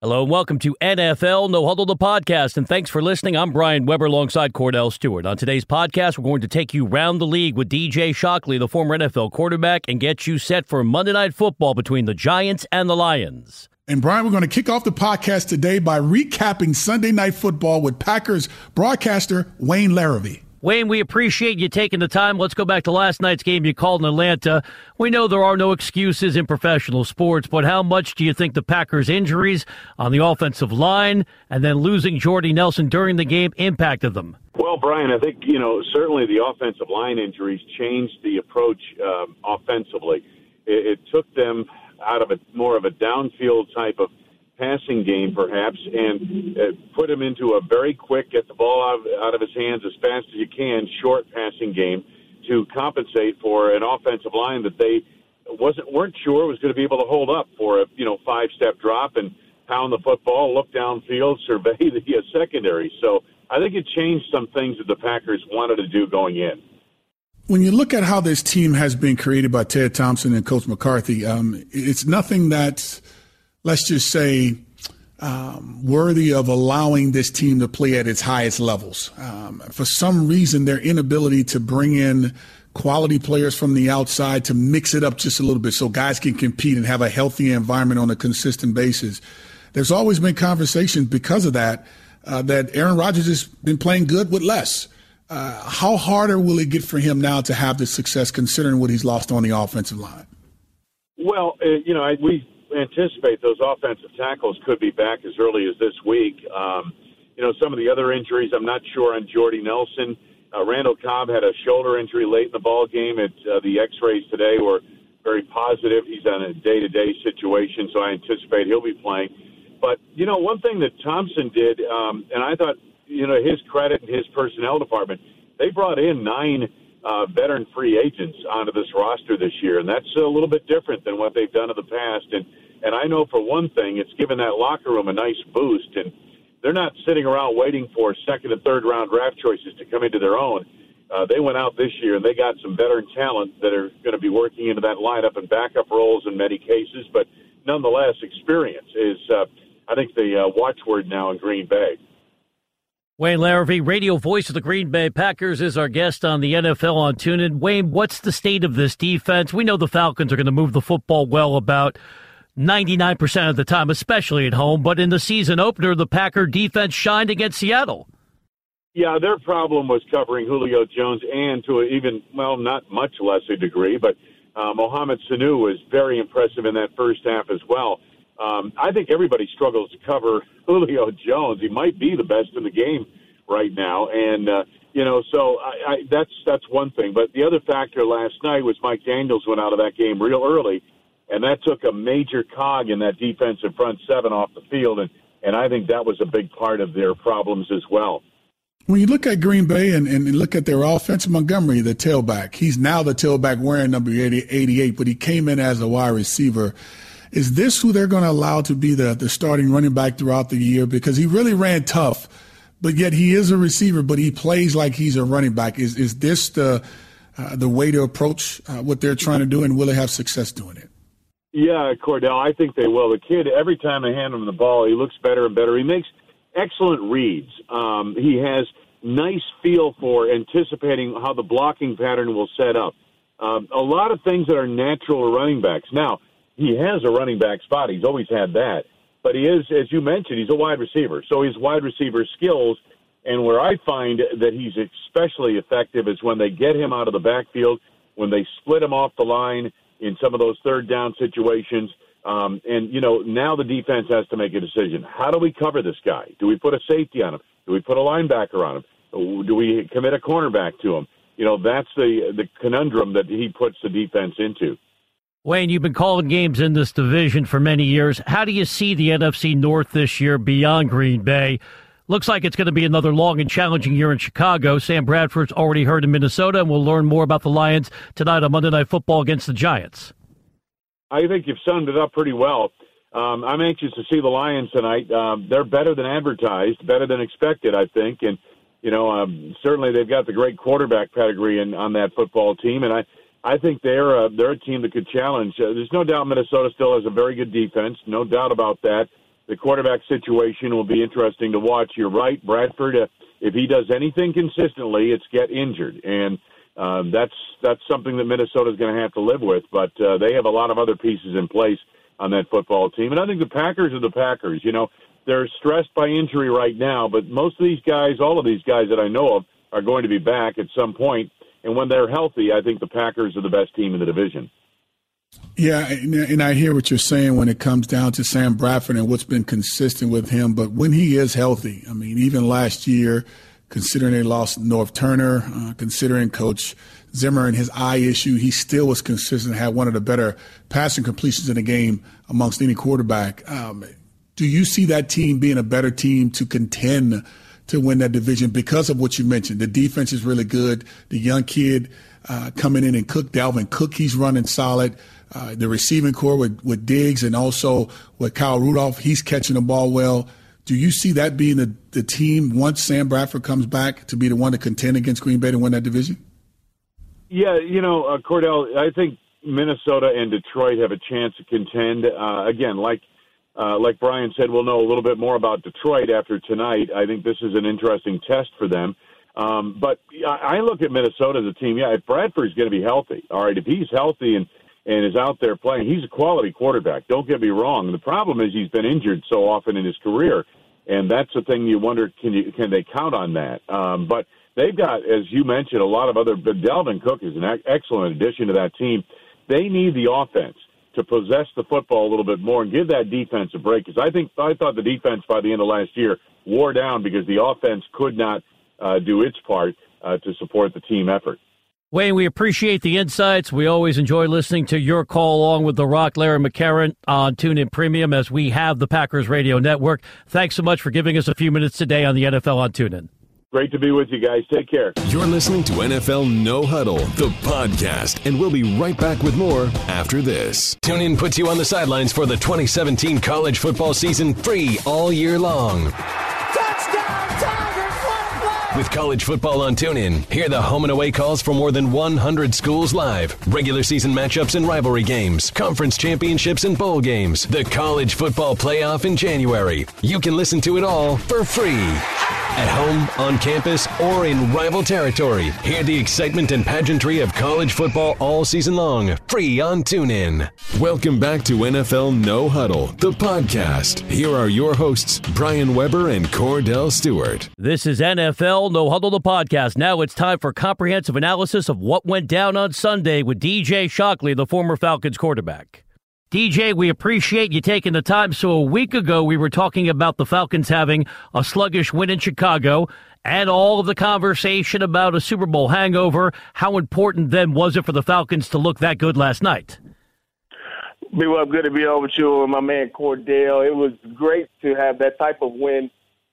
Hello and welcome to NFL No Huddle, the podcast. And thanks for listening. I'm Brian Weber alongside Kordell Stewart. On today's podcast, we're going to take you round the league with DJ Shockley, the former NFL quarterback, and get you set for Monday Night Football between the Giants and the Lions. And Brian, we're going to kick off the podcast today by recapping Sunday Night Football with Packers broadcaster Wayne Larrivee. Wayne, we appreciate you taking the time. Let's go back to last night's game you called in Atlanta. We know there are no excuses in professional sports, but how much do you think the Packers' injuries on the offensive line and then losing Jordy Nelson during the game impacted them? Well, Brian, I think, you know, certainly the offensive line injuries changed the approach um, offensively. It, it took them out of a more of a downfield type of passing game, perhaps, and uh, put him into a very quick, get the ball out of, out of his hands as fast as you can, short passing game to compensate for an offensive line that they wasn't weren't sure was going to be able to hold up for a you know five step drop and pound the football, look downfield, survey the uh, secondary. So I think it changed some things that the Packers wanted to do going in. When you look at how this team has been created by Ted Thompson and Coach McCarthy, um, it's nothing that's let's just say, um, worthy of allowing this team to play at its highest levels. Um, for some reason, their inability to bring in quality players from the outside to mix it up just a little bit so guys can compete and have a healthy environment on a consistent basis. There's always been conversations because of that uh, that Aaron Rodgers has been playing good with less. Uh, how harder will it get for him now to have this success considering what he's lost on the offensive line? Well, uh, you know, I, we anticipate those offensive tackles could be back as early as this week. Um, you know, some of the other injuries, I'm not sure on Jordy Nelson. Uh, Randall Cobb had a shoulder injury late in the ball game. At uh, the X-rays today were very positive. He's on a day-to-day situation, so I anticipate he'll be playing. But you know, one thing that Thompson did, um, and I thought, you know, his credit and his personnel department, they brought in nine uh, veteran free agents onto this roster this year, and that's a little bit different than what they've done in the past. And and I know for one thing, it's given that locker room a nice boost, and they're not sitting around waiting for second and third round draft choices to come into their own. Uh, they went out this year and they got some veteran talent that are going to be working into that lineup and backup roles in many cases, but nonetheless, experience is, uh, I think, the uh, watchword now in Green Bay. Wayne Larrivee, radio voice of the Green Bay Packers, is our guest on the NFL on TuneIn. Wayne, what's the state of this defense? We know the Falcons are going to move the football well about 99% of the time, especially at home, but in the season opener, the Packer defense shined against Seattle. Yeah, their problem was covering Julio Jones and to an even, well, not much less a degree, but uh, Mohamed Sanu was very impressive in that first half as well. Um, I think everybody struggles to cover Julio Jones. He might be the best in the game right now, and uh, you know, so I, I, that's that's one thing. But the other factor last night was Mike Daniels went out of that game real early, and that took a major cog in that defensive front seven off the field, and and I think that was a big part of their problems as well. When you look at Green Bay and, and look at their offense, Montgomery, the tailback, he's now the tailback wearing number 80, 88, but he came in as a wide receiver. Is this who they're going to allow to be the, the starting running back throughout the year? Because he really ran tough, but yet he is a receiver, but he plays like he's a running back. Is is this the uh, the way to approach uh, what they're trying to do, and will they have success doing it? Yeah, Kordell, I think they will. The kid, every time I hand him the ball, he looks better and better. He makes excellent reads. Um, he has nice feel for anticipating how the blocking pattern will set up. Um, a lot of things that are natural to running backs. Now, he has a running back spot. He's always had that. But he is, as you mentioned, he's a wide receiver. So his wide receiver skills, and where I find that he's especially effective is when they get him out of the backfield, when they split him off the line in some of those third down situations. Um, and, you know, now the defense has to make a decision. How do we cover this guy? Do we put a safety on him? Do we put a linebacker on him? Do we commit a cornerback to him? You know, that's the, the conundrum that he puts the defense into. Wayne, you've been calling games in this division for many years. How do you see the NFC North this year beyond Green Bay? Looks like it's going to be another long and challenging year in Chicago. Sam Bradford's already heard in Minnesota, and we'll learn more about the Lions tonight on Monday Night Football against the Giants. I think you've summed it up pretty well. Um, I'm anxious to see the Lions tonight. Um, they're better than advertised, better than expected, I think, and you know um, certainly they've got the great quarterback pedigree in, on that football team, and I I think they're uh, they're a team that could challenge. Uh, there's no doubt Minnesota still has a very good defense, no doubt about that. The quarterback situation will be interesting to watch. You're right, Bradford. Uh, if he does anything consistently, it's get injured, and um, that's that's something that Minnesota is going to have to live with. But uh, they have a lot of other pieces in place on that football team, and I think the Packers are the Packers. You know, they're stressed by injury right now, but most of these guys, all of these guys that I know of, are going to be back at some point. And when they're healthy, I think the Packers are the best team in the division. Yeah, and I hear what you're saying when it comes down to Sam Bradford and what's been consistent with him. But when he is healthy, I mean, even last year, considering they lost Norv Turner, uh, considering Coach Zimmer and his eye issue, he still was consistent, had one of the better passing completions in the game amongst any quarterback. Um, do you see that team being a better team to contend to win that division because of what you mentioned? The defense is really good. The young kid uh, coming in and Cook, Dalvin Cook, he's running solid. Uh, the receiving corps with, with Diggs and also with Kyle Rudolph, he's catching the ball well. Do you see that being the, the team once Sam Bradford comes back to be the one to contend against Green Bay to win that division? Yeah, you know, uh, Kordell, I think Minnesota and Detroit have a chance to contend. Uh, again, like uh, like Brian said, we'll know a little bit more about Detroit after tonight. I think this is an interesting test for them. Um, but I look at Minnesota as a team. Yeah, if Bradford's going to be healthy, all right, if he's healthy and and is out there playing, he's a quality quarterback. Don't get me wrong. The problem is he's been injured so often in his career, and that's the thing. You wonder can you can they count on that? Um, but they've got, as you mentioned, a lot of other. But Dalvin Cook is an excellent addition to that team. They need the offense to possess the football a little bit more and give that defense a break. Because I think I thought the defense by the end of last year wore down because the offense could not uh, do its part uh, to support the team effort. Wayne, we appreciate the insights. We always enjoy listening to your call along with The Rock, Larry McCarren on TuneIn Premium as we have the Packers Radio Network. Thanks so much for giving us a few minutes today on the NFL on TuneIn. Great to be with you guys. Take care. You're listening to NFL No Huddle, the podcast, and we'll be right back with more after this. TuneIn puts you on the sidelines for the 2017 college football season free all year long. Touchdown, Tigers, with college football on TuneIn, hear the home and away calls for more than 100 schools live, regular season matchups and rivalry games, conference championships and bowl games, the college football playoff in January. You can listen to it all for free. At home, on campus, or in rival territory, hear the excitement and pageantry of college football all season long, free on TuneIn. Welcome back to NFL No Huddle, the podcast. Here are your hosts, Brian Weber and Kordell Stewart. This is NFL No Huddle, the podcast. Now it's time for comprehensive analysis of what went down on Sunday with DJ Shockley, the former Falcons quarterback. DJ, we appreciate you taking the time. So, a week ago, we were talking about the Falcons having a sluggish win in Chicago and all of the conversation about a Super Bowl hangover. How important then was it for the Falcons to look that good last night? Well, good to be over with you and my man Kordell. It was great to have that type of win.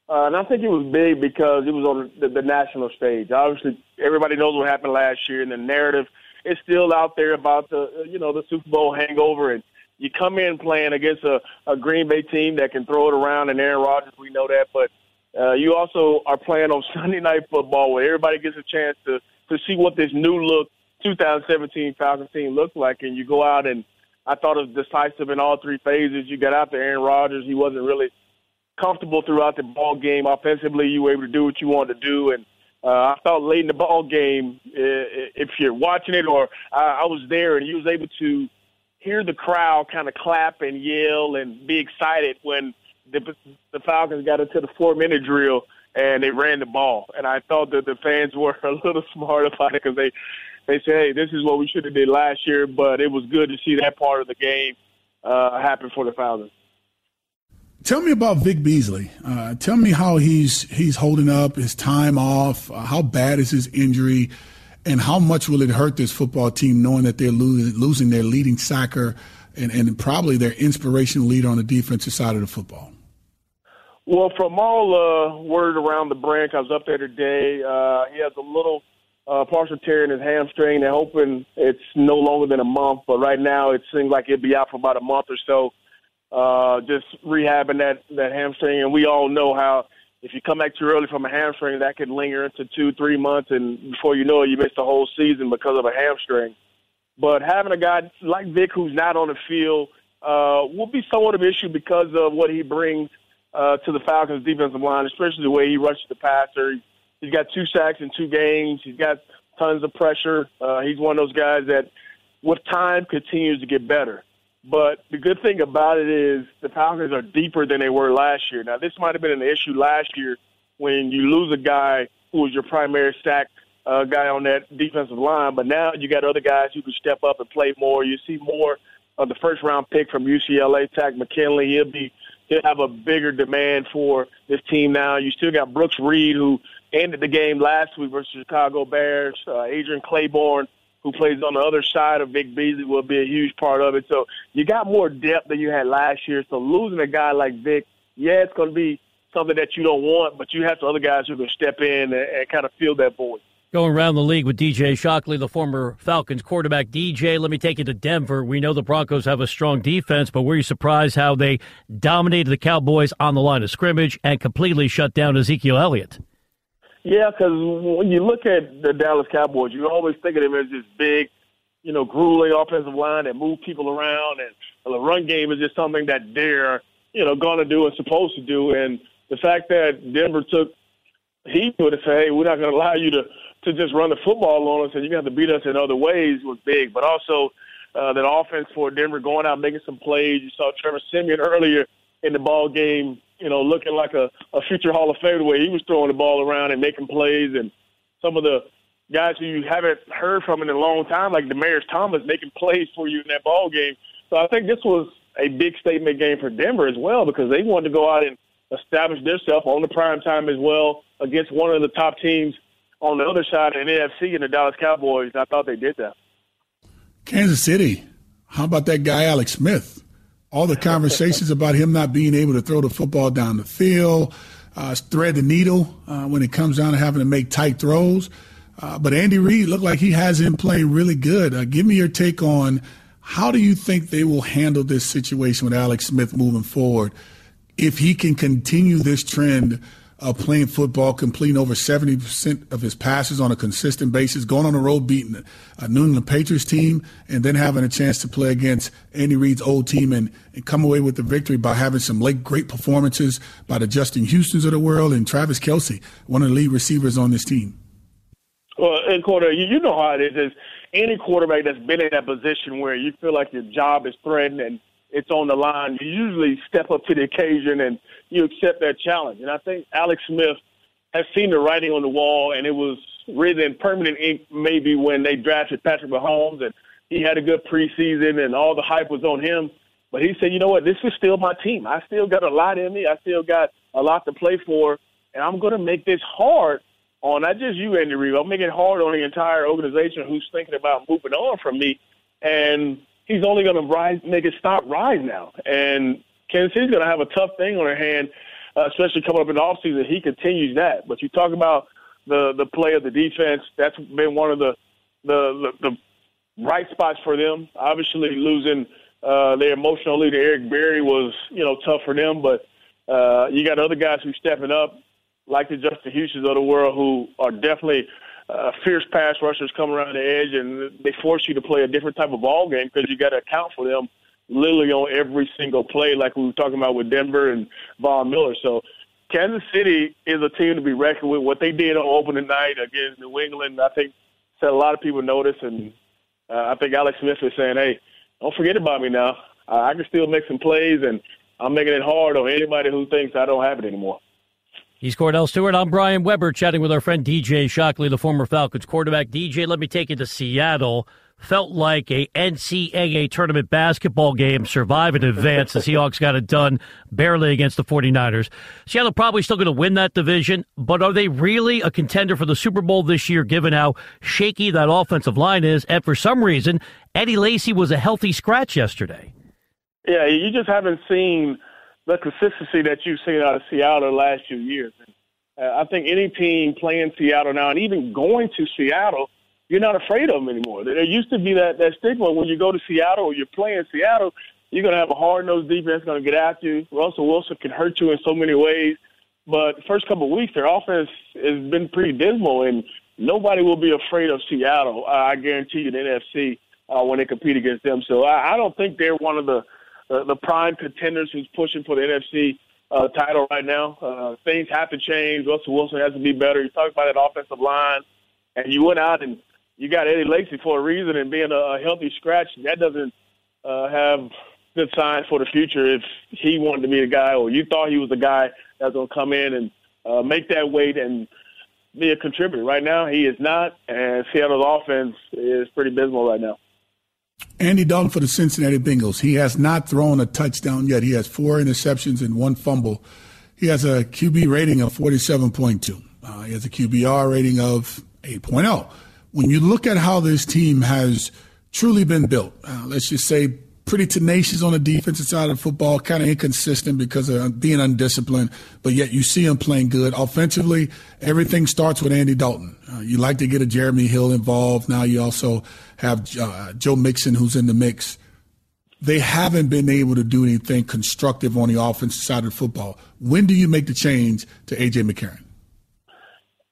Uh, and I think it was big because it was on the, the national stage. Obviously, everybody knows what happened last year, and the narrative is still out there about the, you know, the Super Bowl hangover. And you come in playing against a, a Green Bay team that can throw it around, and Aaron Rodgers, we know that. But uh, you also are playing on Sunday Night Football, where everybody gets a chance to to see what this new look 2017 Falcons team looks like, and you go out and I thought it was decisive in all three phases. You got out there, Aaron Rodgers. He wasn't really comfortable throughout the ball game. Offensively, you were able to do what you wanted to do, and uh, I thought late in the ball game, if you're watching it or I, I was there, and he was able to hear the crowd kind of clap and yell and be excited when the, the Falcons got into the four minute drill and they ran the ball. And I thought that the fans were a little smart about it because they they said, "Hey, this is what we should have did last year." But it was good to see that part of the game uh, happen for the Falcons. Tell me about Vic Beasley. Uh, tell me how he's he's holding up, his time off. Uh, how bad is his injury? And how much will it hurt this football team knowing that they're losing, losing their leading sacker and, and probably their inspirational leader on the defensive side of the football? Well, from all uh, word around the branch, I was up there today. Uh, he has a little uh, partial tear in his hamstring. They're hoping it's no longer than a month, but right now it seems like he'll be out for about a month or so, uh, just rehabbing that that hamstring. And we all know how if you come back too early from a hamstring, that can linger into two, three months, and before you know it, you miss the whole season because of a hamstring. But having a guy like Vic who's not on the field uh, will be somewhat of an issue because of what he brings uh, to the Falcons' defensive line, especially the way he rushes the passer. He's got two sacks in two games. He's got tons of pressure. Uh, he's one of those guys that, with time, continues to get better. But the good thing about it is the Falcons are deeper than they were last year. Now, this might have been an issue last year when you lose a guy who was your primary sack uh, guy on that defensive line, but now you got other guys who can step up and play more. You see more of the first round pick from UCLA, Takk McKinley. He'll be he'll have a bigger demand for this team now. You still got Brooks Reed, who ended the game last week versus Chicago Bears. Uh, Adrian Clayborn, who plays on the other side of Vic Beasley, will be a huge part of it. So you got more depth than you had last year. So losing a guy like Vic, yeah, it's going to be something that you don't want, but you have some other guys who can step in and, and kind of fill that void. Going around the league with DJ Shockley, the former Falcons quarterback. DJ, let me take you to Denver. We know the Broncos have a strong defense, but were you surprised how they dominated the Cowboys on the line of scrimmage and completely shut down Ezekiel Elliott? Yeah, because when you look at the Dallas Cowboys, you always think of them as this big, you know, grueling offensive line that move people around, and the run game is just something that they're, you know, going to do and supposed to do. And the fact that Denver took to it and say, hey, we're not going to allow you to to just run the football on us and you have to beat us in other ways was big. But also uh, that offense for Denver going out making some plays. You saw Trevor Siemian earlier in the ball game, you know, looking like a, a future Hall of Famer the way he was throwing the ball around and making plays. And some of the guys who you haven't heard from in a long time, like Demaryius Thomas, making plays for you in that ball game. So I think this was a big statement game for Denver as well because they wanted to go out and establish themselves on the prime time as well against one of the top teams on the other side of the NFC and the Dallas Cowboys. I thought they did that. Kansas City. How about that guy Alex Smith? All the conversations about him not being able to throw the football down the field, uh, thread the needle uh, when it comes down to having to make tight throws. Uh, but Andy Reid looked like he has him playing really good. Uh, give me your take on how do you think they will handle this situation with Alex Smith moving forward if he can continue this trend uh, playing football, completing over 70% of his passes on a consistent basis, going on the road, beating a New England Patriots team, and then having a chance to play against Andy Reid's old team and, and come away with the victory by having some late great performances by the Justin Houstons of the world and Travis Kelce, one of the lead receivers on this team. Well, and quarter, you know how it is. Is any quarterback that's been in that position where you feel like your job is threatened and it's on the line, you usually step up to the occasion and you accept that challenge. And I think Alex Smith has seen the writing on the wall, and it was written in permanent ink maybe when they drafted Patrick Mahomes, and he had a good preseason, and all the hype was on him. But he said, you know what, this is still my team. I still got a lot in me. I still got a lot to play for, and I'm going to make this hard on not just you, Andy Reid. I'm making it hard on the entire organization who's thinking about moving on from me. And he's only going to rise, make it stop rise now. And Kansas City's going to have a tough thing on their hand, uh, especially coming up in the offseason. He continues that. But you talk about the the play of the defense. That's been one of the the the, the right spots for them. Obviously, losing uh, their emotional leader Eric Berry was you know tough for them, but uh, you got other guys who stepping up, like the Justin Houstons of the world, who are definitely uh, fierce pass rushers come around the edge, and they force you to play a different type of ball game because you got to account for them literally on every single play, like we were talking about with Denver and Von Miller. So Kansas City is a team to be reckoned with. What they did on opening night against New England, I think, set a lot of people notice, and uh, I think Alex Smith is saying, "Hey, don't forget about me now. I can still make some plays, and I'm making it hard on anybody who thinks I don't have it anymore." He's Kordell Stewart. I'm Brian Weber chatting with our friend DJ Shockley, the former Falcons quarterback. DJ, let me take you to Seattle. Felt like a NCAA tournament basketball game, survive in advance. the Seahawks got it done barely against the 49ers. Seattle probably still going to win that division, but are they really a contender for the Super Bowl this year, given how shaky that offensive line is? And for some reason, Eddie Lacy was a healthy scratch yesterday. Yeah, you just haven't seen – the consistency that you've seen out of Seattle the last few years. Uh, I think any team playing Seattle now, and even going to Seattle, you're not afraid of them anymore. There used to be that that stigma when you go to Seattle or you're playing Seattle, you're going to have a hard nosed defense going to get after you. Russell Wilson can hurt you in so many ways. But the first couple of weeks, their offense has been pretty dismal, and nobody will be afraid of Seattle. I guarantee you, the NFC uh, when they compete against them. So I, I don't think they're one of the uh, the prime contenders who's pushing for the NFC uh, title right now. Uh, things have to change. Russell Wilson has to be better. You talk about that offensive line, and you went out and you got Eddie Lacy for a reason, and being a, a healthy scratch that doesn't uh, have good signs for the future. If he wanted to be the guy, or you thought he was the guy that's going to come in and uh, make that weight and be a contributor. Right now, he is not, and Seattle's offense is pretty dismal right now. Andy Dalton for the Cincinnati Bengals. He has not thrown a touchdown yet. He has four interceptions and one fumble. He has a QB rating of 47.2. Uh, he has a QBR rating of 8.0. When you look at how this team has truly been built, uh, let's just say pretty tenacious on the defensive side of football, kind of inconsistent because of being undisciplined, but yet you see him playing good. Offensively, everything starts with Andy Dalton. Uh, you like to get a Jeremy Hill involved. Now you also have uh, Joe Mixon who's in the mix. They haven't been able to do anything constructive on the offensive side of football. When do you make the change to AJ McCarron?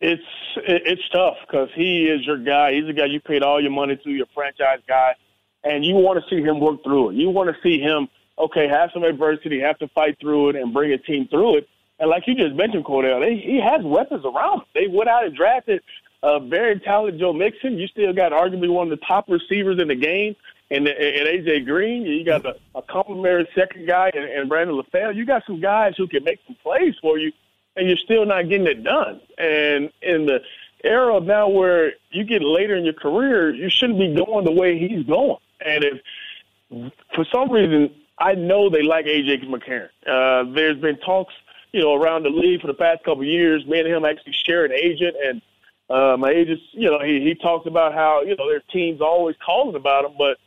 It's it's tough because he is your guy. He's the guy you paid all your money to, your franchise guy and you want to see him work through it. You want to see him, okay, have some adversity, have to fight through it, and bring a team through it. And like you just mentioned, Kordell, they, he has weapons around him. They went out and drafted a very talented Joe Mixon. You still got arguably one of the top receivers in the game, and, and AJ Green. You got a, a complimentary second guy, and, and Brandon LaFell. You got some guys who can make some plays for you, and you're still not getting it done. And in the era now where you get later in your career, you shouldn't be going the way he's going. And if for some reason I know they like AJ McCarron, uh, there's been talks, you know, around the league for the past couple of years. Me and him actually share an agent, and uh, my agent, you know, he he talks about how you know their teams always calling about him, but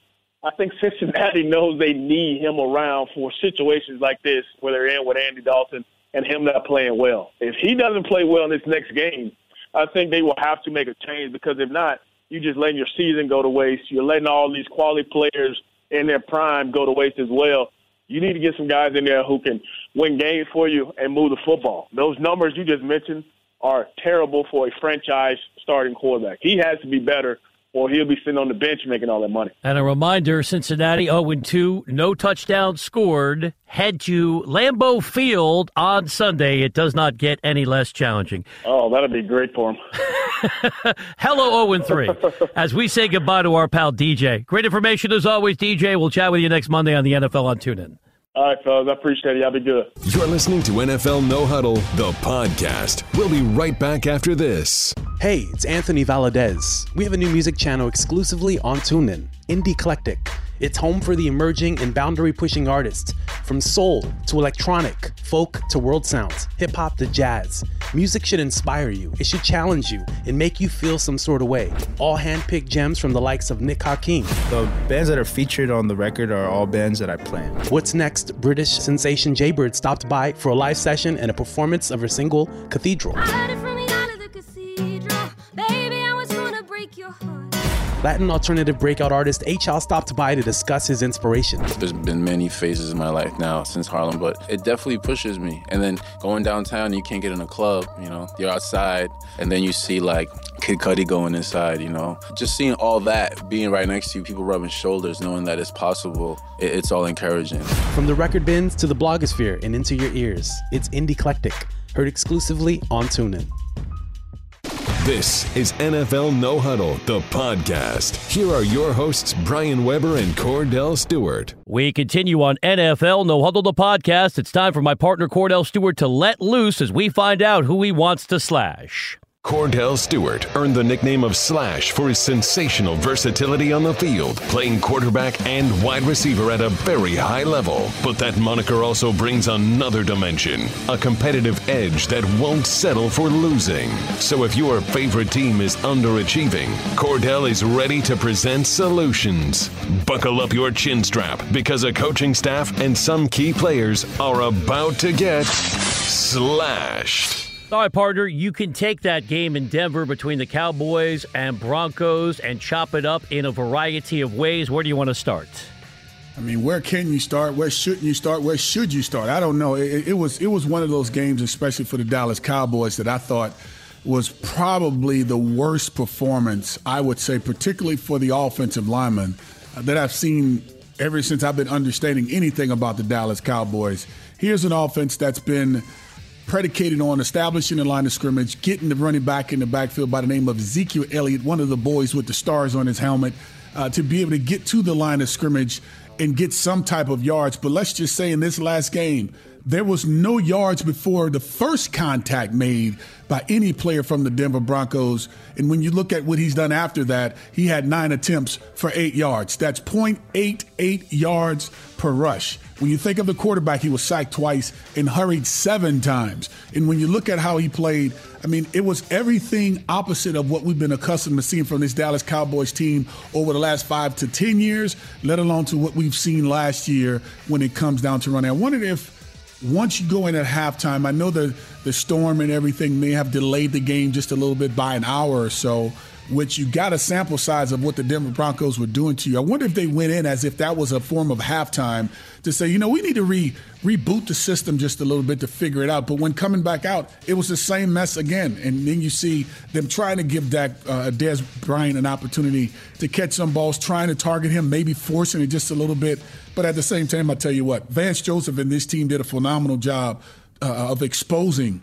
I think Cincinnati knows they need him around for situations like this, where they're in with Andy Dalton and him not playing well. If he doesn't play well in this next game, I think they will have to make a change because if not, you just letting your season go to waste. You're letting all these quality players in their prime go to waste as well. You need to get some guys in there who can win games for you and move the football. Those numbers you just mentioned are terrible for a franchise starting quarterback. He has to be better or he'll be sitting on the bench making all that money. And a reminder Cincinnati 0 2, no touchdown scored. Head to Lambeau Field on Sunday. It does not get any less challenging. Oh, that'd be great for him. Hello, 0 3, as we say goodbye to our pal DJ. Great information as always, DJ. We'll chat with you next Monday on the NFL on TuneIn. All right, fellas. I appreciate it. Y'all be good. You're listening to NFL No Huddle, the podcast. We'll be right back after this. Hey, it's Anthony Valadez. We have a new music channel exclusively on TuneIn, Indie Eclectic. It's home for the emerging and boundary pushing artists, from soul to electronic, folk to world sounds, hip hop to jazz. Music should inspire you, it should challenge you, and make you feel some sort of way. All hand-picked gems from the likes of Nick Hakim. The bands that are featured on the record are all bands that I plan. What's next? British sensation Jaybird stopped by for a live session and a performance of her single, Cathedral. Latin alternative breakout artist H.L. stopped by to discuss his inspiration. There's been many phases in my life now since Harlem, but it definitely pushes me. And then going downtown, you can't get in a club, you know, you're outside, and then you see like Kid Cudi going inside, you know. Just seeing all that, being right next to you, people rubbing shoulders, knowing that it's possible, it's all encouraging. From the record bins to the blogosphere and into your ears, it's Indie Eclectic, heard exclusively on TuneIn. This is NFL No Huddle, the podcast. Here are your hosts, Brian Weber and Kordell Stewart. We continue on NFL No Huddle, the podcast. It's time for my partner, Kordell Stewart, to let loose as we find out who he wants to slash. Kordell Stewart earned the nickname of Slash for his sensational versatility on the field, playing quarterback and wide receiver at a very high level. But that moniker also brings another dimension, a competitive edge that won't settle for losing. So if your favorite team is underachieving, Kordell is ready to present solutions. Buckle up your chin strap because a coaching staff and some key players are about to get slashed. All right, partner, you can take that game in Denver between the Cowboys and Broncos and chop it up in a variety of ways. Where do you want to start? I mean, where can you start? Where shouldn't you start? Where should you start? I don't know. It, it, was it was one of those games, especially for the Dallas Cowboys, that I thought was probably the worst performance I would say, particularly for the offensive lineman uh, that I've seen ever since I've been understanding anything about the Dallas Cowboys. Here's an offense that's been predicated on establishing the line of scrimmage, getting the running back in the backfield by the name of Ezekiel Elliott, one of the boys with the stars on his helmet, uh, to be able to get to the line of scrimmage and get some type of yards. But let's just say in this last game, there was no yards before the first contact made by any player from the Denver Broncos. And when you look at what he's done after that, he had nine attempts for eight yards. That's 0.88 yards per rush. When you think of the quarterback, he was sacked twice and hurried seven times. And when you look at how he played, I mean, it was everything opposite of what we've been accustomed to seeing from this Dallas Cowboys team over the last five to 10 years, let alone to what we've seen last year when it comes down to running. I wondered if once you go in at halftime, I know the the storm and everything may have delayed the game just a little bit by an hour or so, which you got a sample size of what the Denver Broncos were doing to you. I wonder if they went in as if that was a form of halftime to say, you know, we need to re reboot the system just a little bit to figure it out. But when coming back out, it was the same mess again. And then you see them trying to give Dak uh, Dez Bryant an opportunity to catch some balls, trying to target him, maybe forcing it just a little bit. But at the same time, I tell you what, Vance Joseph and this team did a phenomenal job uh, of exposing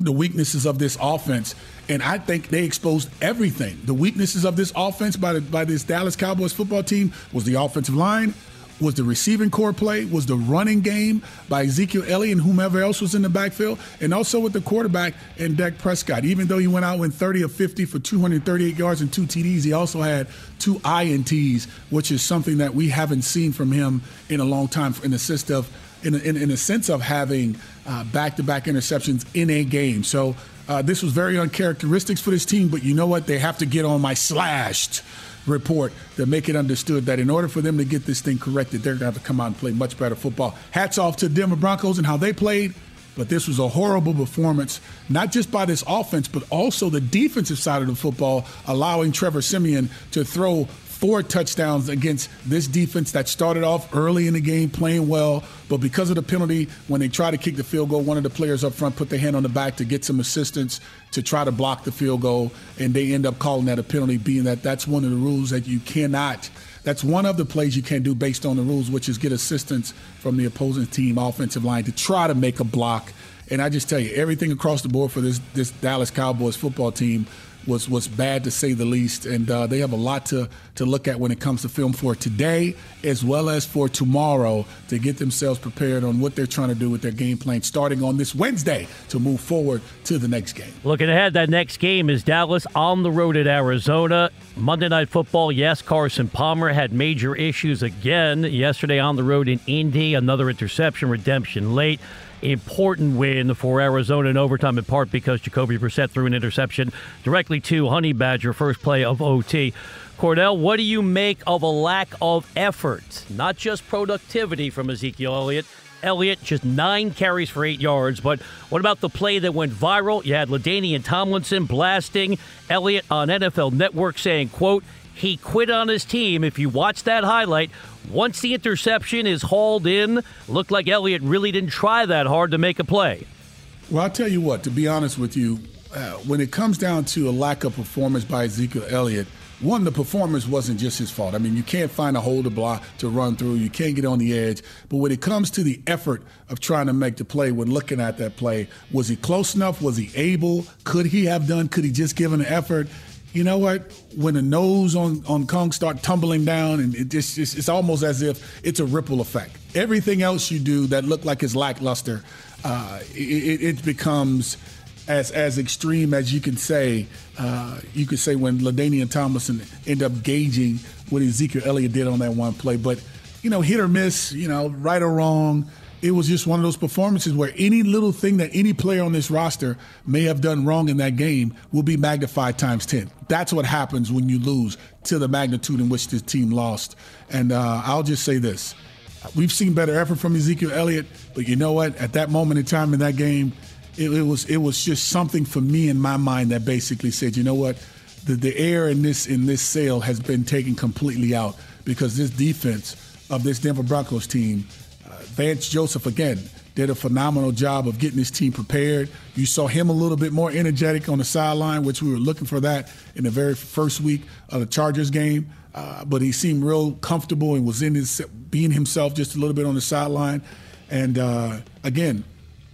the weaknesses of this offense. And I think they exposed everything. The weaknesses of this offense by, the, by this Dallas Cowboys football team was the offensive line, was the receiving corps play, was the running game by Ezekiel Elliott and whomever else was in the backfield, and also with the quarterback and Dak Prescott. Even though he went out with 30 of 50 for 238 yards and two TDs, he also had two INTs, which is something that we haven't seen from him in a long time in the sense of in in, in a sense of having uh, back-to-back interceptions in a game. So uh, this was very uncharacteristic for this team, but you know what? They have to get on my slashed report to make it understood that in order for them to get this thing corrected, they're going to have to come out and play much better football. Hats off to Denver Broncos and how they played, but this was a horrible performance, not just by this offense, but also the defensive side of the football, allowing Trevor Siemian to throw four touchdowns against this defense that started off early in the game playing well, but because of the penalty, when they try to kick the field goal, one of the players up front put their hand on the back to get some assistance to try to block the field goal, and they end up calling that a penalty, being that that's one of the rules that you cannot. That's one of the plays you can't do based on the rules, which is get assistance from the opposing team offensive line to try to make a block. And I just tell you, everything across the board for this this Dallas Cowboys football team was was bad to say the least. And uh, they have a lot to to look at when it comes to film for today as well as for tomorrow to get themselves prepared on what they're trying to do with their game plan starting on this Wednesday to move forward to the next game. Looking ahead, that next game is Dallas on the road at Arizona. Monday Night Football, yes, Carson Palmer had major issues again yesterday on the road in Indy. Another interception, redemption late important win for Arizona in overtime, in part because Jacoby Brissett threw an interception directly to Honey Badger, first play of OT. Kordell, what do you make of a lack of effort, not just productivity from Ezekiel Elliott? Elliott just nine carries for eight yards, but what about the play that went viral? You had LaDainian Tomlinson blasting Elliott on NFL Network saying, quote, he quit on his team. If you watch that highlight, once the interception is hauled in, looked like Elliott really didn't try that hard to make a play. Well, I'll tell you what, to be honest with you, uh, when it comes down to a lack of performance by Ezekiel Elliott, one, the performance wasn't just his fault. I mean, you can't find a hole to block to run through. You can't get on the edge. But when it comes to the effort of trying to make the play, when looking at that play, was he close enough? Was he able? Could he have done? Could he just give an effort? You know what? When the nose on, on Kong start tumbling down, and it just it's, it's almost as if it's a ripple effect. Everything else you do that looked like it's lackluster, uh, it, it, becomes as as extreme as you can say. Uh, you could say when LaDainian Tomlinson ended up gauging what Ezekiel Elliott did on that one play, but you know, hit or miss, you know, right or wrong it was just one of those performances where any little thing that any player on this roster may have done wrong in that game will be magnified times 10. That's what happens when you lose to the magnitude in which this team lost. And uh, I'll just say this we've seen better effort from Ezekiel Elliott, but you know what? At that moment in time in that game, it, it, was it was just something for me in my mind that basically said, you know what, the the air in this in this sail has been taken completely out because this defense of this Denver Broncos team, Vance Joseph again did a phenomenal job of getting his team prepared. You saw him a little bit more energetic on the sideline, which we were looking for that in the very first week of the Chargers game. Uh, but he seemed real comfortable and was in his being himself just a little bit on the sideline. And uh, again,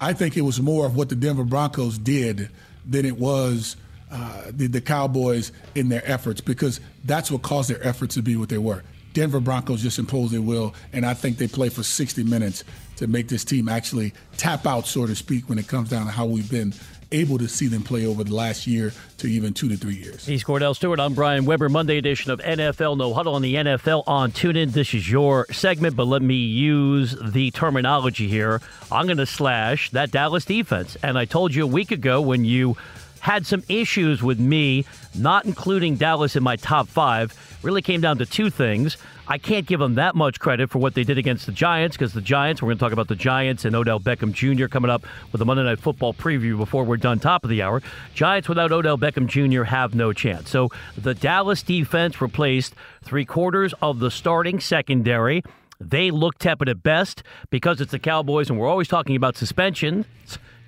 I think it was more of what the Denver Broncos did than it was uh, the, the Cowboys in their efforts because that's what caused their efforts to be what they were. Denver Broncos just imposed their will, and I think they play for 60 minutes to make this team actually tap out, so to speak, when it comes down to how we've been able to see them play over the last year to even two to three years. He's Kordell Stewart. I'm Brian Weber. Monday edition of NFL No Huddle on the NFL on TuneIn. This is your segment, but let me use the terminology here. I'm going to slash that Dallas defense. And I told you a week ago when you had some issues with me not including Dallas in my top five, really came down to two things. I can't give them that much credit for what they did against the Giants because the Giants, we're going to talk about the Giants and Odell Beckham Jr. coming up with a Monday Night Football preview before we're done top of the hour. Giants without Odell Beckham Jr. have no chance. So the Dallas defense replaced three quarters of the starting secondary. They look tepid at best because it's the Cowboys, and we're always talking about suspensions.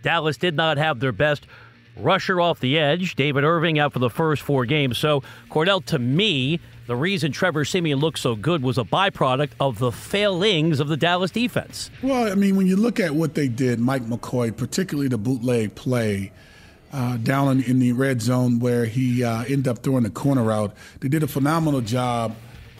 Dallas did not have their best rusher off the edge. David Irving out for the first four games. So, Kordell, to me, the reason Trevor Siemian looked so good was a byproduct of the failings of the Dallas defense. Well, I mean, when you look at what they did, Mike McCoy, particularly the bootleg play uh, down in, in, the red zone where he uh, ended up throwing the corner out. they did a phenomenal job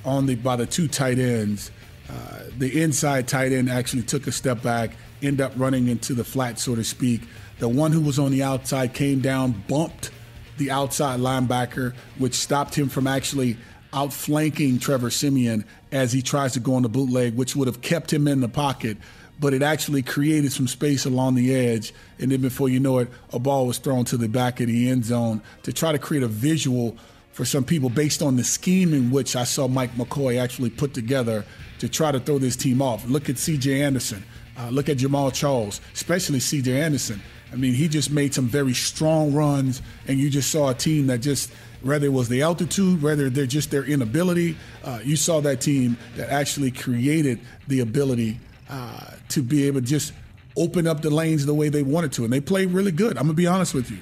on the by the two tight ends. Uh, the inside tight end actually took a step back, ended up running into the flat, so to speak. The one who was on the outside came down, bumped the outside linebacker, which stopped him from actually outflanking Trevor Siemian as he tries to go on the bootleg, which would have kept him in the pocket. But it actually created some space along the edge. And then before you know it, a ball was thrown to the back of the end zone to try to create a visual for some people based on the scheme in which I saw Mike McCoy actually put together to try to throw this team off. Look at CJ Anderson. Uh, look at Jamaal Charles, especially CJ Anderson. I mean, he just made some very strong runs, and you just saw a team that just – whether it was the altitude, whether they're just their inability. Uh, you saw that team that actually created the ability uh, to be able to just open up the lanes the way they wanted to, and they played really good. I'm gonna be honest with you.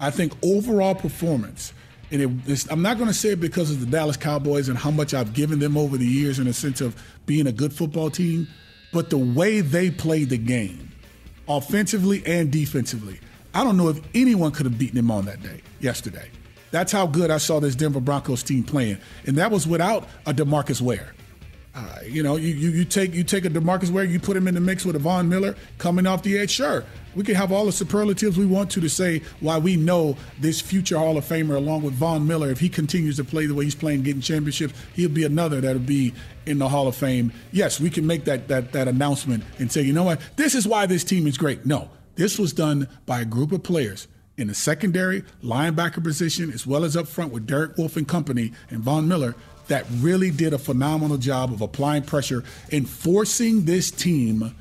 I think overall performance, and it, I'm not gonna say it because of the Dallas Cowboys and how much I've given them over the years in a sense of being a good football team, but the way they played the game, offensively and defensively. I don't know if anyone could have beaten them on that day yesterday. That's how good I saw this Denver Broncos team playing, and that was without a Demarcus Ware. Uh, you know, you, you, you take you take a Demarcus Ware, you put him in the mix with a Von Miller coming off the edge. Sure, we can have all the superlatives we want to to say why we know this future Hall of Famer, along with Von Miller, if he continues to play the way he's playing, getting championships, he'll be another that'll be in the Hall of Fame. Yes, we can make that that that announcement and say, you know what, this is why this team is great. No, this was done by a group of players in the secondary, linebacker position, as well as up front with Derek Wolfe and company and Von Miller that really did a phenomenal job of applying pressure and forcing this team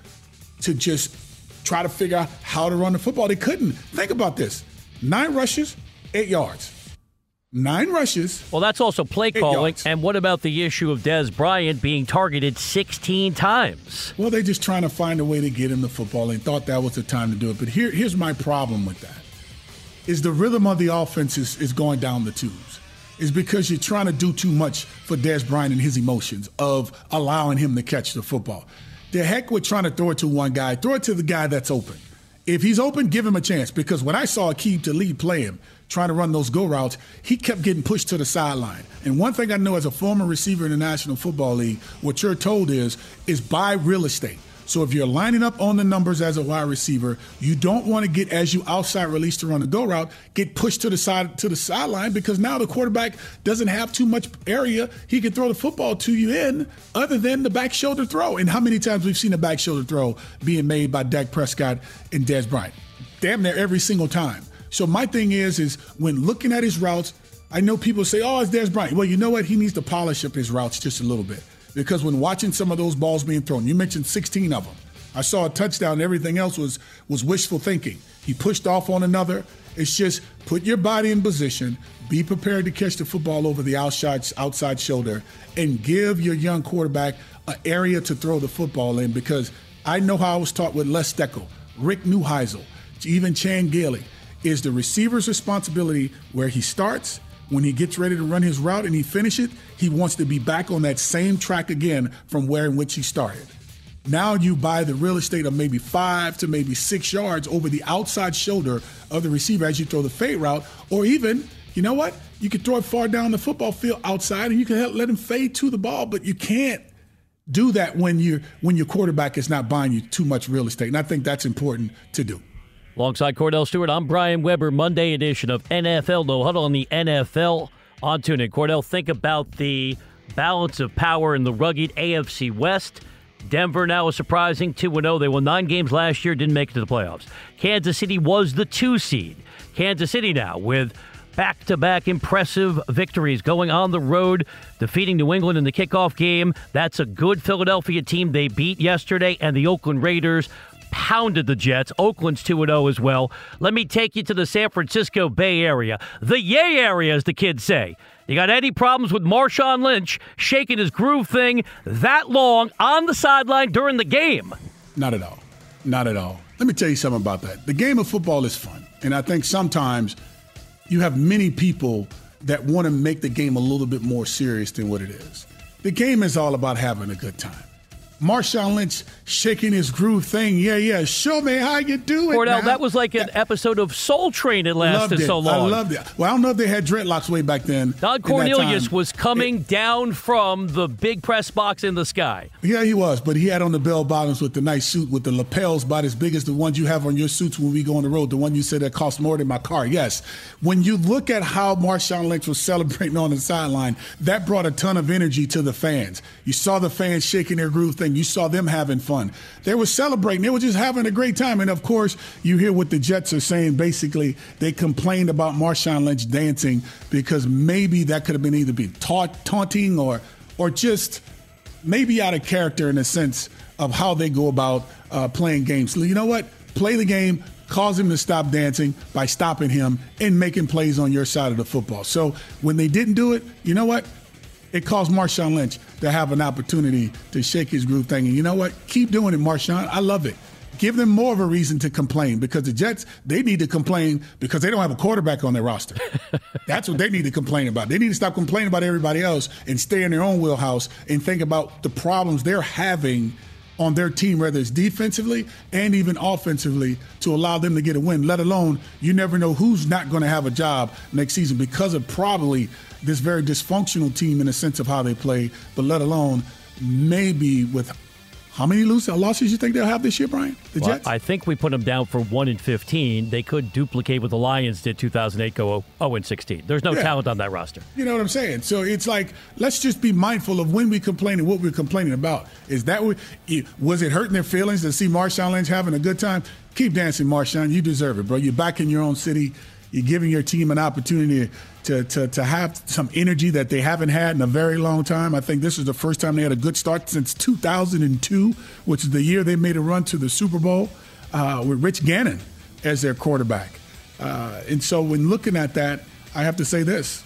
to just try to figure out how to run the football. They couldn't. Think about this nine rushes, eight yards. Nine rushes. Well, that's also play calling. And what about the issue of Dez Bryant being targeted 16 times? Well, they're just trying to find a way to get him the football and thought that was the time to do it. But here, here's my problem with that is the rhythm of the offense is, is going down the tubes. Is because you're trying to do too much for Dez Bryant and his emotions of allowing him to catch the football. The heck with trying to throw it to one guy, throw it to the guy that's open. If he's open, give him a chance. Because when I saw Aqib Talib play him, trying to run those go routes, he kept getting pushed to the sideline. And one thing I know as a former receiver in the National Football League, what you're told is is buy real estate. So if you're lining up on the numbers as a wide receiver, you don't want to get as you outside release to run a go route, get pushed to the side to the sideline because now the quarterback doesn't have too much area he can throw the football to you in other than the back shoulder throw. And how many times we've seen a back shoulder throw being made by Dak Prescott and Dez Bryant? Damn near every single time. So my thing is, is when looking at his routes, I know people say, "Oh, it's Dez Bryant." Well, you know what? He needs to polish up his routes just a little bit because when watching some of those balls being thrown, you mentioned 16 of them. I saw a touchdown. Everything else was was wishful thinking. He pushed off on another. It's just put your body in position, be prepared to catch the football over the outside outside shoulder, and give your young quarterback an area to throw the football in. Because I know how I was taught with Les Steckel, Rick Neuheisel, even Chan Gailey, is the receiver's responsibility where he starts when he gets ready to run his route and he finishes, he wants to be back on that same track again from where in which he started. Now you buy the real estate of maybe five to maybe six yards over the outside shoulder of the receiver as you throw the fade route, or even, you know what? You can throw it far down the football field outside and you can let him fade to the ball, but you can't do that when you when your quarterback is not buying you too much real estate. And I think that's important to do. Alongside Kordell Stewart, I'm Brian Weber. Monday edition of NFL No Huddle on the NFL on TuneIn. Kordell, think about the balance of power in the rugged AFC West. Denver now is surprising 2 0. They won nine games last year, didn't make it to the playoffs. Kansas City was the two seed. Kansas City now with back to back impressive victories going on the road, defeating New England in the kickoff game. That's a good Philadelphia team they beat yesterday, and the Oakland Raiders pounded the Jets. Oakland's 2 0 as well. Let me take you to the San Francisco Bay Area. The yay area, as the kids say. You got any problems with Marshawn Lynch shaking his groove thing that long on the sideline during the game? Not at all. Not at all. Let me tell you something about that. The game of football is fun. And I think sometimes you have many people that want to make the game a little bit more serious than what it is. The game is all about having a good time. Marshawn Lynch shaking his groove thing. Yeah, yeah. Show me how you do it. Kordell, now. that was like an episode of Soul Train. It lasted it. so long. I loved it. Well, I don't know if they had dreadlocks way back then. Don Cornelius was coming it, down from the big press box in the sky. Yeah, he was, but he had on the bell bottoms with the nice suit with the lapels about as big as the ones you have on your suits when we go on the road. The one you said that cost more than my car. Yes. When you look at how Marshawn Lynch was celebrating on the sideline, that brought a ton of energy to the fans. You saw the fans shaking their groove thing. You saw them having fun. They were celebrating. They were just having a great time. And of course, you hear what the Jets are saying. Basically, they complained about Marshawn Lynch dancing because maybe that could have been either be taunt, taunting or or just maybe out of character in a sense of how they go about uh, playing games. You know what? Play the game, cause him to stop dancing by stopping him and making plays on your side of the football. So when they didn't do it, you know what? It caused Marshawn Lynch to have an opportunity to shake his groove thing. And you know what? Keep doing it, Marshawn. I love it. Give them more of a reason to complain because the Jets, they need to complain because they don't have a quarterback on their roster. That's what they need to complain about. They need to stop complaining about everybody else and stay in their own wheelhouse and think about the problems they're having on their team, whether it's defensively and even offensively, to allow them to get a win. Let alone, you never know who's not going to have a job next season because of probably this very dysfunctional team in the sense of how they play, but let alone maybe with how many losses do you think they'll have this year, Brian? The well, Jets? I think we put them down for 1 in 15. They could duplicate what the Lions did 2008, go 0 in 16. There's no yeah. talent on that roster. You know what I'm saying? So it's like, let's just be mindful of when we complain and what we're complaining about. Is that, was it hurting their feelings to see Marshawn Lynch having a good time? Keep dancing, Marshawn. You deserve it, bro. You're back in your own city. You're giving your team an opportunity to, to, to have some energy that they haven't had in a very long time. I think this is the first time they had a good start since 2002, which is the year they made a run to the Super Bowl uh, with Rich Gannon as their quarterback. Uh, and so when looking at that, I have to say this,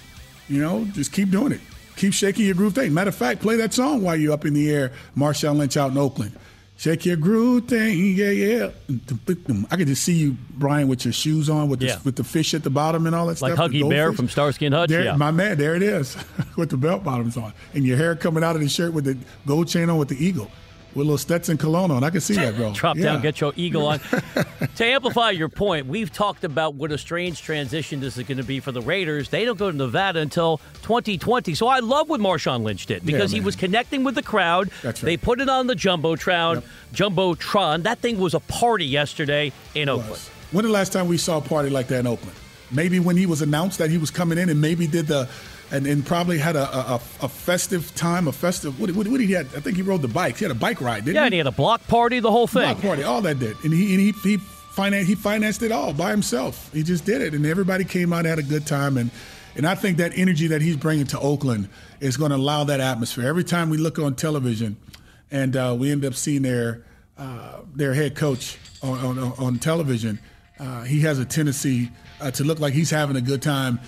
you know, just keep doing it. Keep shaking your groove thing. Matter of fact, play that song while you're up in the air, Marshawn Lynch out in Oakland. Shake your groove thing, yeah, yeah. I could just see you, Brian, with your shoes on, with the, yeah. with the fish at the bottom and all that like stuff. Like Huggy Bear fish. from Starsky and Hutch. There, yeah. My man, there it is, with the belt bottoms on, and your hair coming out of the shirt with the gold chain on with the eagle with a little Stetson cologne on. I can see that, bro. Drop yeah. down, get your eagle on. to amplify your point, we've talked about what a strange transition this is going to be for the Raiders. They don't go to Nevada until 2020. So I love what Marshawn Lynch did because yeah, he was connecting with the crowd. That's right. They put it on the Jumbotron. Yep. Jumbotron. That thing was a party yesterday in it Oakland. Was. When the last time we saw a party like that in Oakland? Maybe when he was announced that he was coming in and maybe did the and, and probably had a, a, a festive time, a festive. What, what, what, did he have? I think he rode the bike. He had a bike ride, didn't yeah, he? Yeah, and he had a block party, the whole thing. Block party, all that did, and he and he, he financed he financed it all by himself. He just did it, and everybody came out and had a good time. And and I think that energy that he's bringing to Oakland is going to allow that atmosphere. Every time we look on television, and uh, we end up seeing their uh, their head coach on, on, on television, uh, he has a tendency uh, to look like he's having a good time.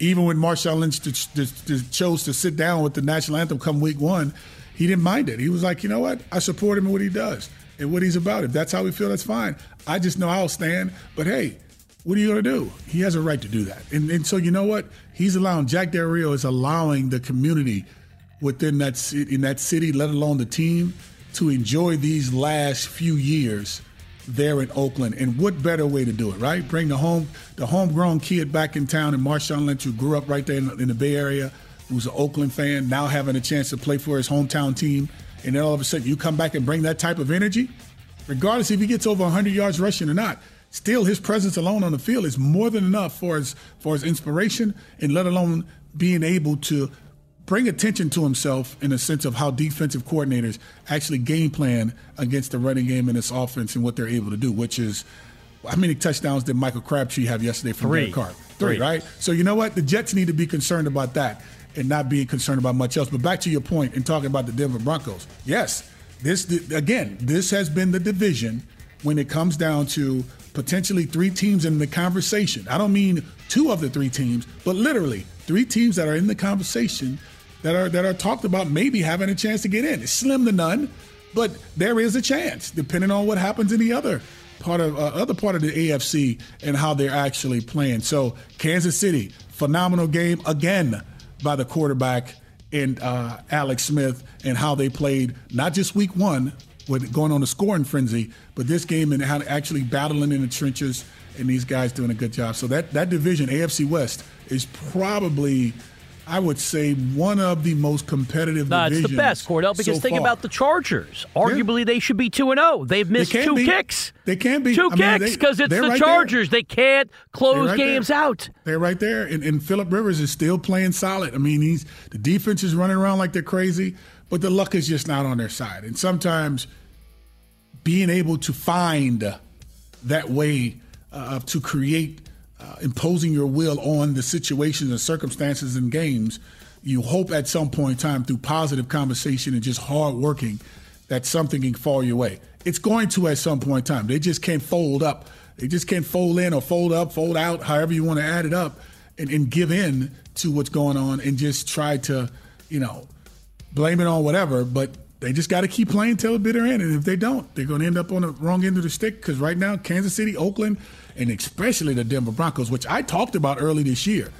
Even when Marshawn Lynch t- t- t- chose to sit down with the national anthem come week one, he didn't mind it. He was like, you know what? I support him in what he does and what he's about. If that's how we feel, that's fine. I just know I'll stand. But hey, what are you going to do? He has a right to do that. And, and so, you know what? He's allowing, Jack Del is allowing the community within that, in that city, let alone the team, to enjoy these last few years there in Oakland. And what better way to do it, right? Bring the home the homegrown kid back in town and Marshawn Lynch, who grew up right there in, in the Bay Area, who's an Oakland fan, now having a chance to play for his hometown team. And then all of a sudden you come back and bring that type of energy, regardless if he gets over 100 yards rushing or not. Still, his presence alone on the field is more than enough for his for his inspiration, and let alone being able to bring attention to himself in a sense of how defensive coordinators actually game plan against the running game in this offense and what they're able to do, which is how many touchdowns did Michael Crabtree have yesterday from Three. Derek Carr? Three, Three. right? So you know what? The Jets need to be concerned about that and not being concerned about much else. But back to your point in talking about the Denver Broncos. Yes, this again, this has been the division when it comes down to potentially three teams in the conversation. I don't mean two of the three teams, but literally three teams that are in the conversation that are that are talked about maybe having a chance to get in. It's slim to none, but there is a chance depending on what happens in the other part of uh, other part of the AFC and how they're actually playing. So Kansas City, phenomenal game again by the quarterback and uh, Alex Smith and how they played not just week one with going on a scoring frenzy, but this game and how actually battling in the trenches and these guys doing a good job. So that that division, AFC West, is probably. I would say one of the most competitive No, it's the best, Kordell, because so think far. about the Chargers. Arguably, they should be 2 and 0. They've missed can two be. kicks. They can't be. Two I kicks because it's the right there. Chargers. They can't close right games there. out. They're right there, and, and Philip Rivers is still playing solid. I mean, he's the defense is running around like they're crazy, but the luck is just not on their side. And sometimes being able to find that way uh, to create uh, imposing your will on the situations and circumstances and games, you hope at some point in time through positive conversation and just hard working that something can fall your way. It's going to at some point in time. They just can't fold up. They just can't fold in or fold up, fold out, however you want to add it up, and, and give in to what's going on and just try to, you know, blame it on whatever, but they just got to keep playing till the bitter end. And if they don't, they're going to end up on the wrong end of the stick because right now, Kansas City, Oakland, and especially the Denver Broncos, which I talked about early this year,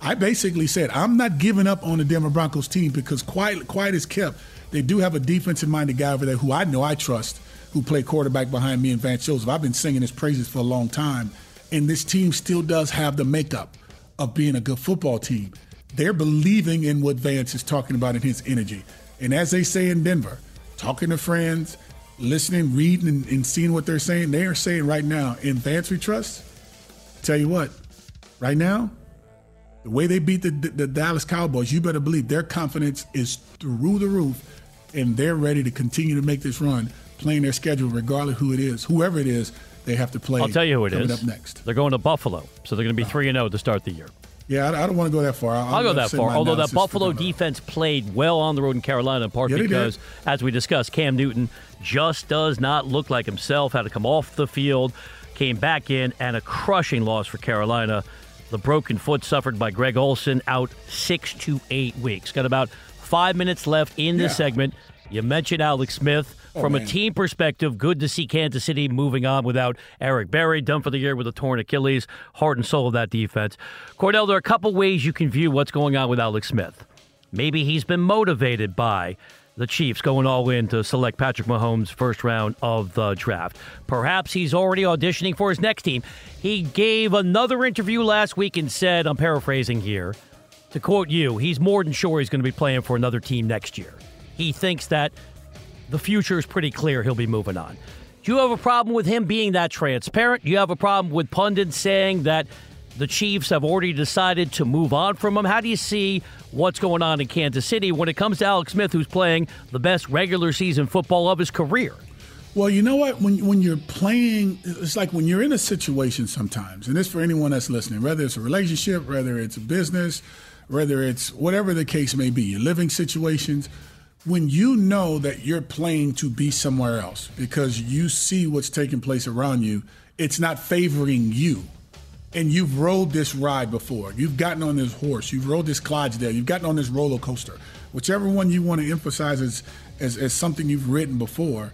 I basically said I'm not giving up on the Denver Broncos team because quiet, quiet is kept. They do have a defensive-minded guy over there who I know I trust, who played quarterback behind me and Vance Joseph. I've been singing his praises for a long time, and this team still does have the makeup of being a good football team. They're believing in what Vance is talking about in his energy, and as they say in Denver, talking to friends, listening, reading, and, and seeing what they're saying, they are saying right now in we trust. Tell you what, right now, the way they beat the, the, Dallas Cowboys, you better believe their confidence is through the roof, and they're ready to continue to make this run, playing their schedule regardless who it is, whoever it is, they have to play. I'll tell you who it coming is. up next. They're going to Buffalo, so they're going to be 3 and 0 to start the year. Yeah, I, I don't want to go that far. I'll, I'll go that far. Although that Buffalo defense played well on the road in Carolina, in part Yeah, because, as we discussed, Cam Newton just does not look like himself. Had to come off the field, came back in, and a crushing loss for Carolina. The broken foot suffered by Greg Olsen out six to eight weeks. Got about five minutes left in this Yeah. segment. You mentioned Alex Smith. Oh, From a team perspective, good to see Kansas City moving on without Eric Berry, done for the year with a torn Achilles, heart and soul of that defense. Kordell, there are a couple ways you can view what's going on with Alex Smith. Maybe he's been motivated by the Chiefs going all in to select Patrick Mahomes first round of the draft. Perhaps he's already auditioning for his next team. He gave another interview last week and said, I'm paraphrasing here, to quote you, he's more than sure he's going to be playing for another team next year. He thinks that the future is pretty clear he'll be moving on. Do you have a problem with him being that transparent? Do you have a problem with pundits saying that the Chiefs have already decided to move on from him? How do you see what's going on in Kansas City when it comes to Alex Smith, who's playing the best regular season football of his career? Well, you know what? When when you're playing, it's like when you're in a situation sometimes, and this for anyone that's listening, whether it's a relationship, whether it's a business, whether it's whatever the case may be, your living situations. When you know that you're playing to be somewhere else because you see what's taking place around you, it's not favoring you. And you've rode this ride before. You've gotten on this horse. You've rode this Clydesdale. You've gotten on this roller coaster. Whichever one you want to emphasize as, as, as something you've ridden before,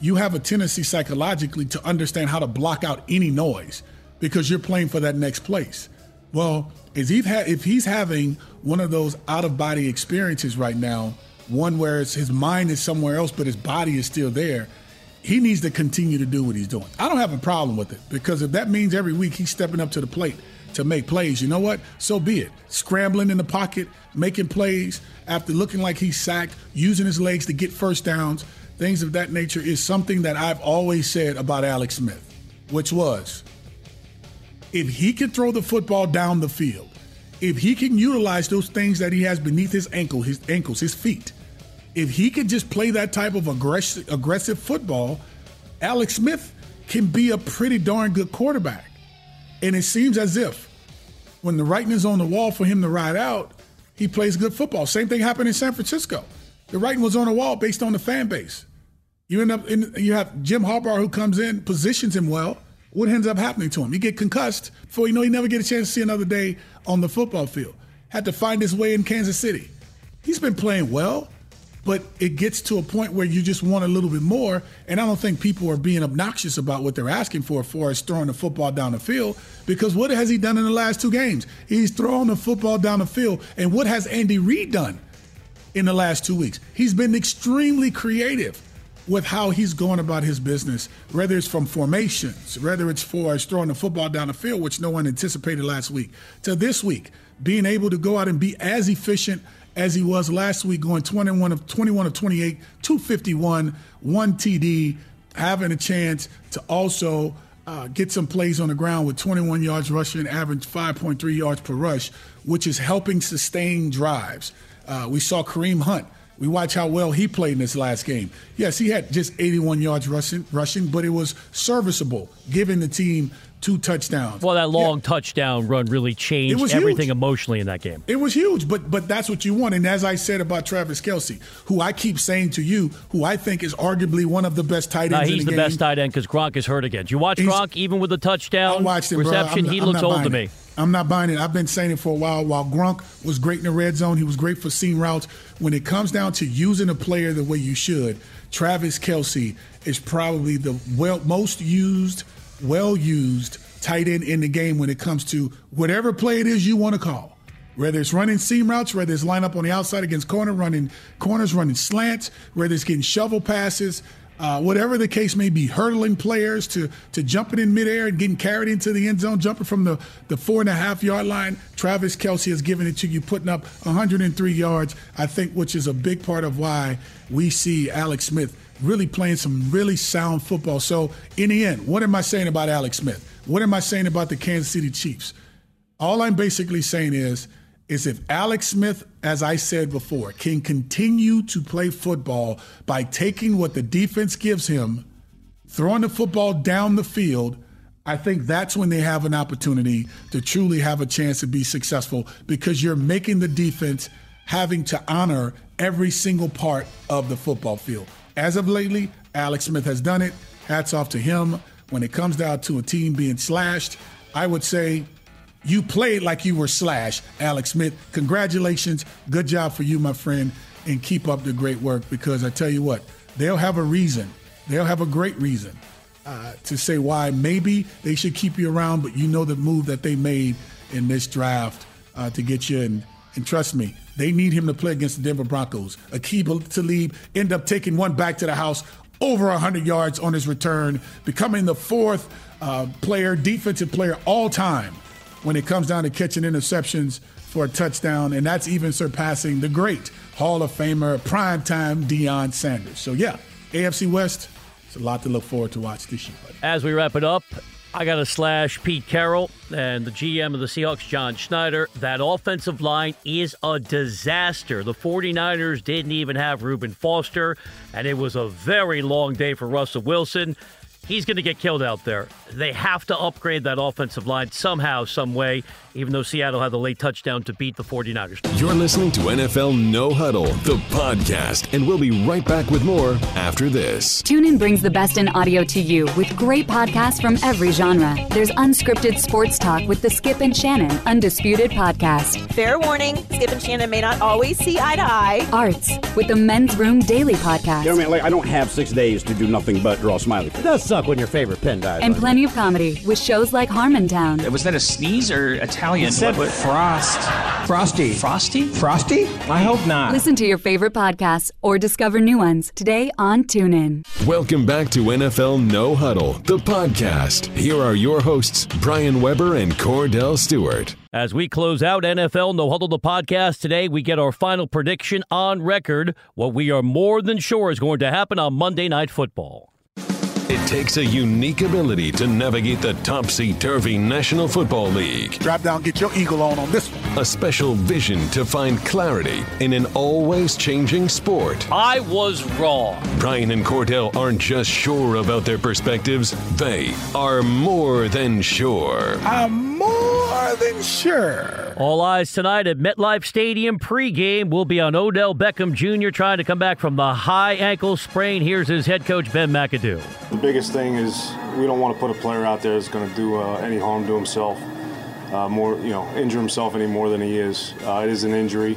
you have a tendency psychologically to understand how to block out any noise because you're playing for that next place. Well, if he's having one of those out of body experiences right now, one where his mind is somewhere else but his body is still there, he needs to continue to do what he's doing. I don't have a problem with it because if that means every week he's stepping up to the plate to make plays, you know what? So be it. Scrambling in the pocket, making plays after looking like he's sacked, using his legs to get first downs, things of that nature is something that I've always said about Alex Smith, which was if he can throw the football down the field, if he can utilize those things that he has beneath his ankle, his ankles, his feet, if he could just play that type of aggressive, aggressive football, Alex Smith can be a pretty darn good quarterback. And it seems as if when the writing is on the wall for him to ride out, he plays good football. Same thing happened in San Francisco. The writing was on the wall based on the fan base. You end up in, you have Jim Harbaugh who comes in, positions him well. What ends up happening to him? He get concussed before you know he never get a chance to see another day on the football field. Had to find his way in Kansas City. He's been playing well but it gets to a point where you just want a little bit more. And I don't think people are being obnoxious about what they're asking for, for as throwing the football down the field. Because what has he done in the last two games? He's thrown the football down the field. And what has Andy Reid done in the last two weeks? He's been extremely creative with how he's going about his business, whether it's from formations, whether it's for as throwing the football down the field, which no one anticipated last week, to this week, being able to go out and be as efficient as he was last week, going 21 of 21 of 28, 251, one TD, having a chance to also uh, get some plays on the ground with 21 yards rushing, average 5.3 yards per rush, which is helping sustain drives. Uh, we saw Kareem Hunt. We watch how well he played in this last game. Yes, he had just 81 yards rushing, rushing, but it was serviceable, giving the team two touchdowns. Well, that long yeah. touchdown run really changed everything huge. emotionally in that game. It was huge, but but that's what you want. And as I said about Travis Kelce, who I keep saying to you, who I think is arguably one of the best tight ends. Nah, he's the, the best tight end because Gronk is hurt again. you watch he's, Gronk even with the touchdown I watched him, reception? Not, he looks old to me. It. I'm not buying it. I've been saying it for a while. While Gronk was great in the red zone, he was great for seam routes. When it comes down to using a player the way you should, Travis Kelce is probably the well most used, well used tight end in the game when it comes to whatever play it is you want to call. Whether it's running seam routes, whether it's line up on the outside against corner, running corners, running slants, whether it's getting shovel passes, uh, whatever the case may be, hurdling players to to jumping in midair and getting carried into the end zone, jumping from the, the four and a half yard line. Travis Kelce has given it to you, putting up 103 yards, I think, which is a big part of why we see Alex Smith really playing some really sound football. So, in the end, what am I saying about Alex Smith? What am I saying about the Kansas City Chiefs? All I'm basically saying is, is if Alex Smith, as I said before, can continue to play football by taking what the defense gives him, throwing the football down the field, I think that's when they have an opportunity to truly have a chance to be successful because you're making the defense having to honor every single part of the football field. As of lately, Alex Smith has done it. Hats off to him when it comes down to a team being slashed, I would say you played like you were slashed, Alex Smith. Congratulations. Good job for you, my friend, and keep up the great work because I tell you what, they'll have a reason. They'll have a great reason uh, to say why maybe they should keep you around, but you know the move that they made in this draft uh, to get you in. And trust me, they need him to play against the Denver Broncos. Aqib Talib end up taking one back to the house over 100 yards on his return, becoming the fourth uh, player, defensive player all time when it comes down to catching interceptions for a touchdown, and that's even surpassing the great Hall of Famer, primetime Deion Sanders. So, yeah, AFC West, it's a lot to look forward to watch this year. Buddy. As we wrap it up, I got to slash Pete Carroll and the GM of the Seahawks, John Schneider. That offensive line is a disaster. The 49ers didn't even have Reuben Foster, and it was a very long day for Russell Wilson. He's going to get killed out there. They have to upgrade that offensive line somehow, some way, even though Seattle had the late touchdown to beat the 49ers. You're listening to NFL No Huddle, the podcast, and we'll be right back with more after this. TuneIn brings the best in audio to you with great podcasts from every genre. There's unscripted sports talk with the Skip and Shannon Undisputed podcast. Fair warning, Skip and Shannon may not always see eye to eye. Arts with the Men's Room Daily podcast. You know, I mean, like I don't have six days to do nothing but draw smiley. It does suck when your favorite pen dies. And plenty of comedy with shows like Harmontown. Was that a sneeze or Italian? It said what, what? frost. Frosty. Frosty? Frosty? I hope not. Listen to your favorite podcasts or discover new ones today on TuneIn. Welcome back to NFL No Huddle, the podcast. Here are your hosts, Brian Weber and Kordell Stewart. As we close out NFL No Huddle the podcast today, we get our final prediction on record. What we are more than sure is going to happen on Monday Night Football. It takes a unique ability to navigate the topsy-turvy National Football League. Drop down, get your eagle on on this one. A special vision to find clarity in an always changing sport. I was wrong. Brian and Kordell aren't just sure about their perspectives, they are more than sure. I'm more than sure. All eyes tonight at MetLife Stadium pregame will be on Odell Beckham Jr. trying to come back from the high ankle sprain. Here's his head coach, Ben McAdoo. Biggest thing is we don't want to put a player out there that's going to do uh, any harm to himself, uh, more you know, injure himself any more than he is. Uh, it is an injury.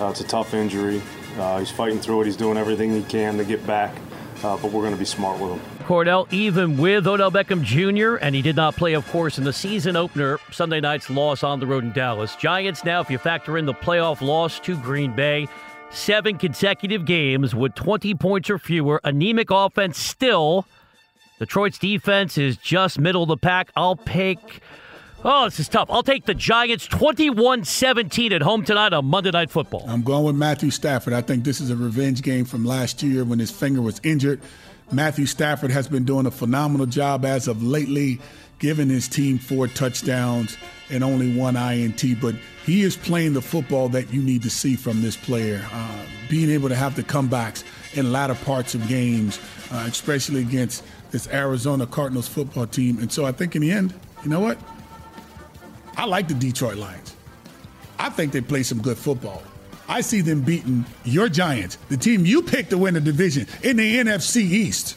Uh, it's a tough injury. Uh, he's fighting through it. He's doing everything he can to get back, but we're going to be smart with him. Kordell, even with Odell Beckham Jr., and he did not play, of course, in the season opener, Sunday night's loss on the road in Dallas. Giants now, if you factor in the playoff loss to Green Bay, seven consecutive games with 20 points or fewer, anemic offense still. Detroit's defense is just middle of the pack. I'll take. Oh, this is tough. I'll take the Giants 21 17 at home tonight on Monday Night Football. I'm going with Matthew Stafford. I think this is a revenge game from last year when his finger was injured. Matthew Stafford has been doing a phenomenal job as of lately, giving his team four touchdowns and only one INT. But he is playing the football that you need to see from this player, uh, being able to have the comebacks in latter parts of games, uh, especially against this Arizona Cardinals football team. And so I think in the end, you know what? I like the Detroit Lions. I think they play some good football. I see them beating your Giants, the team you picked to win the division in the NFC East,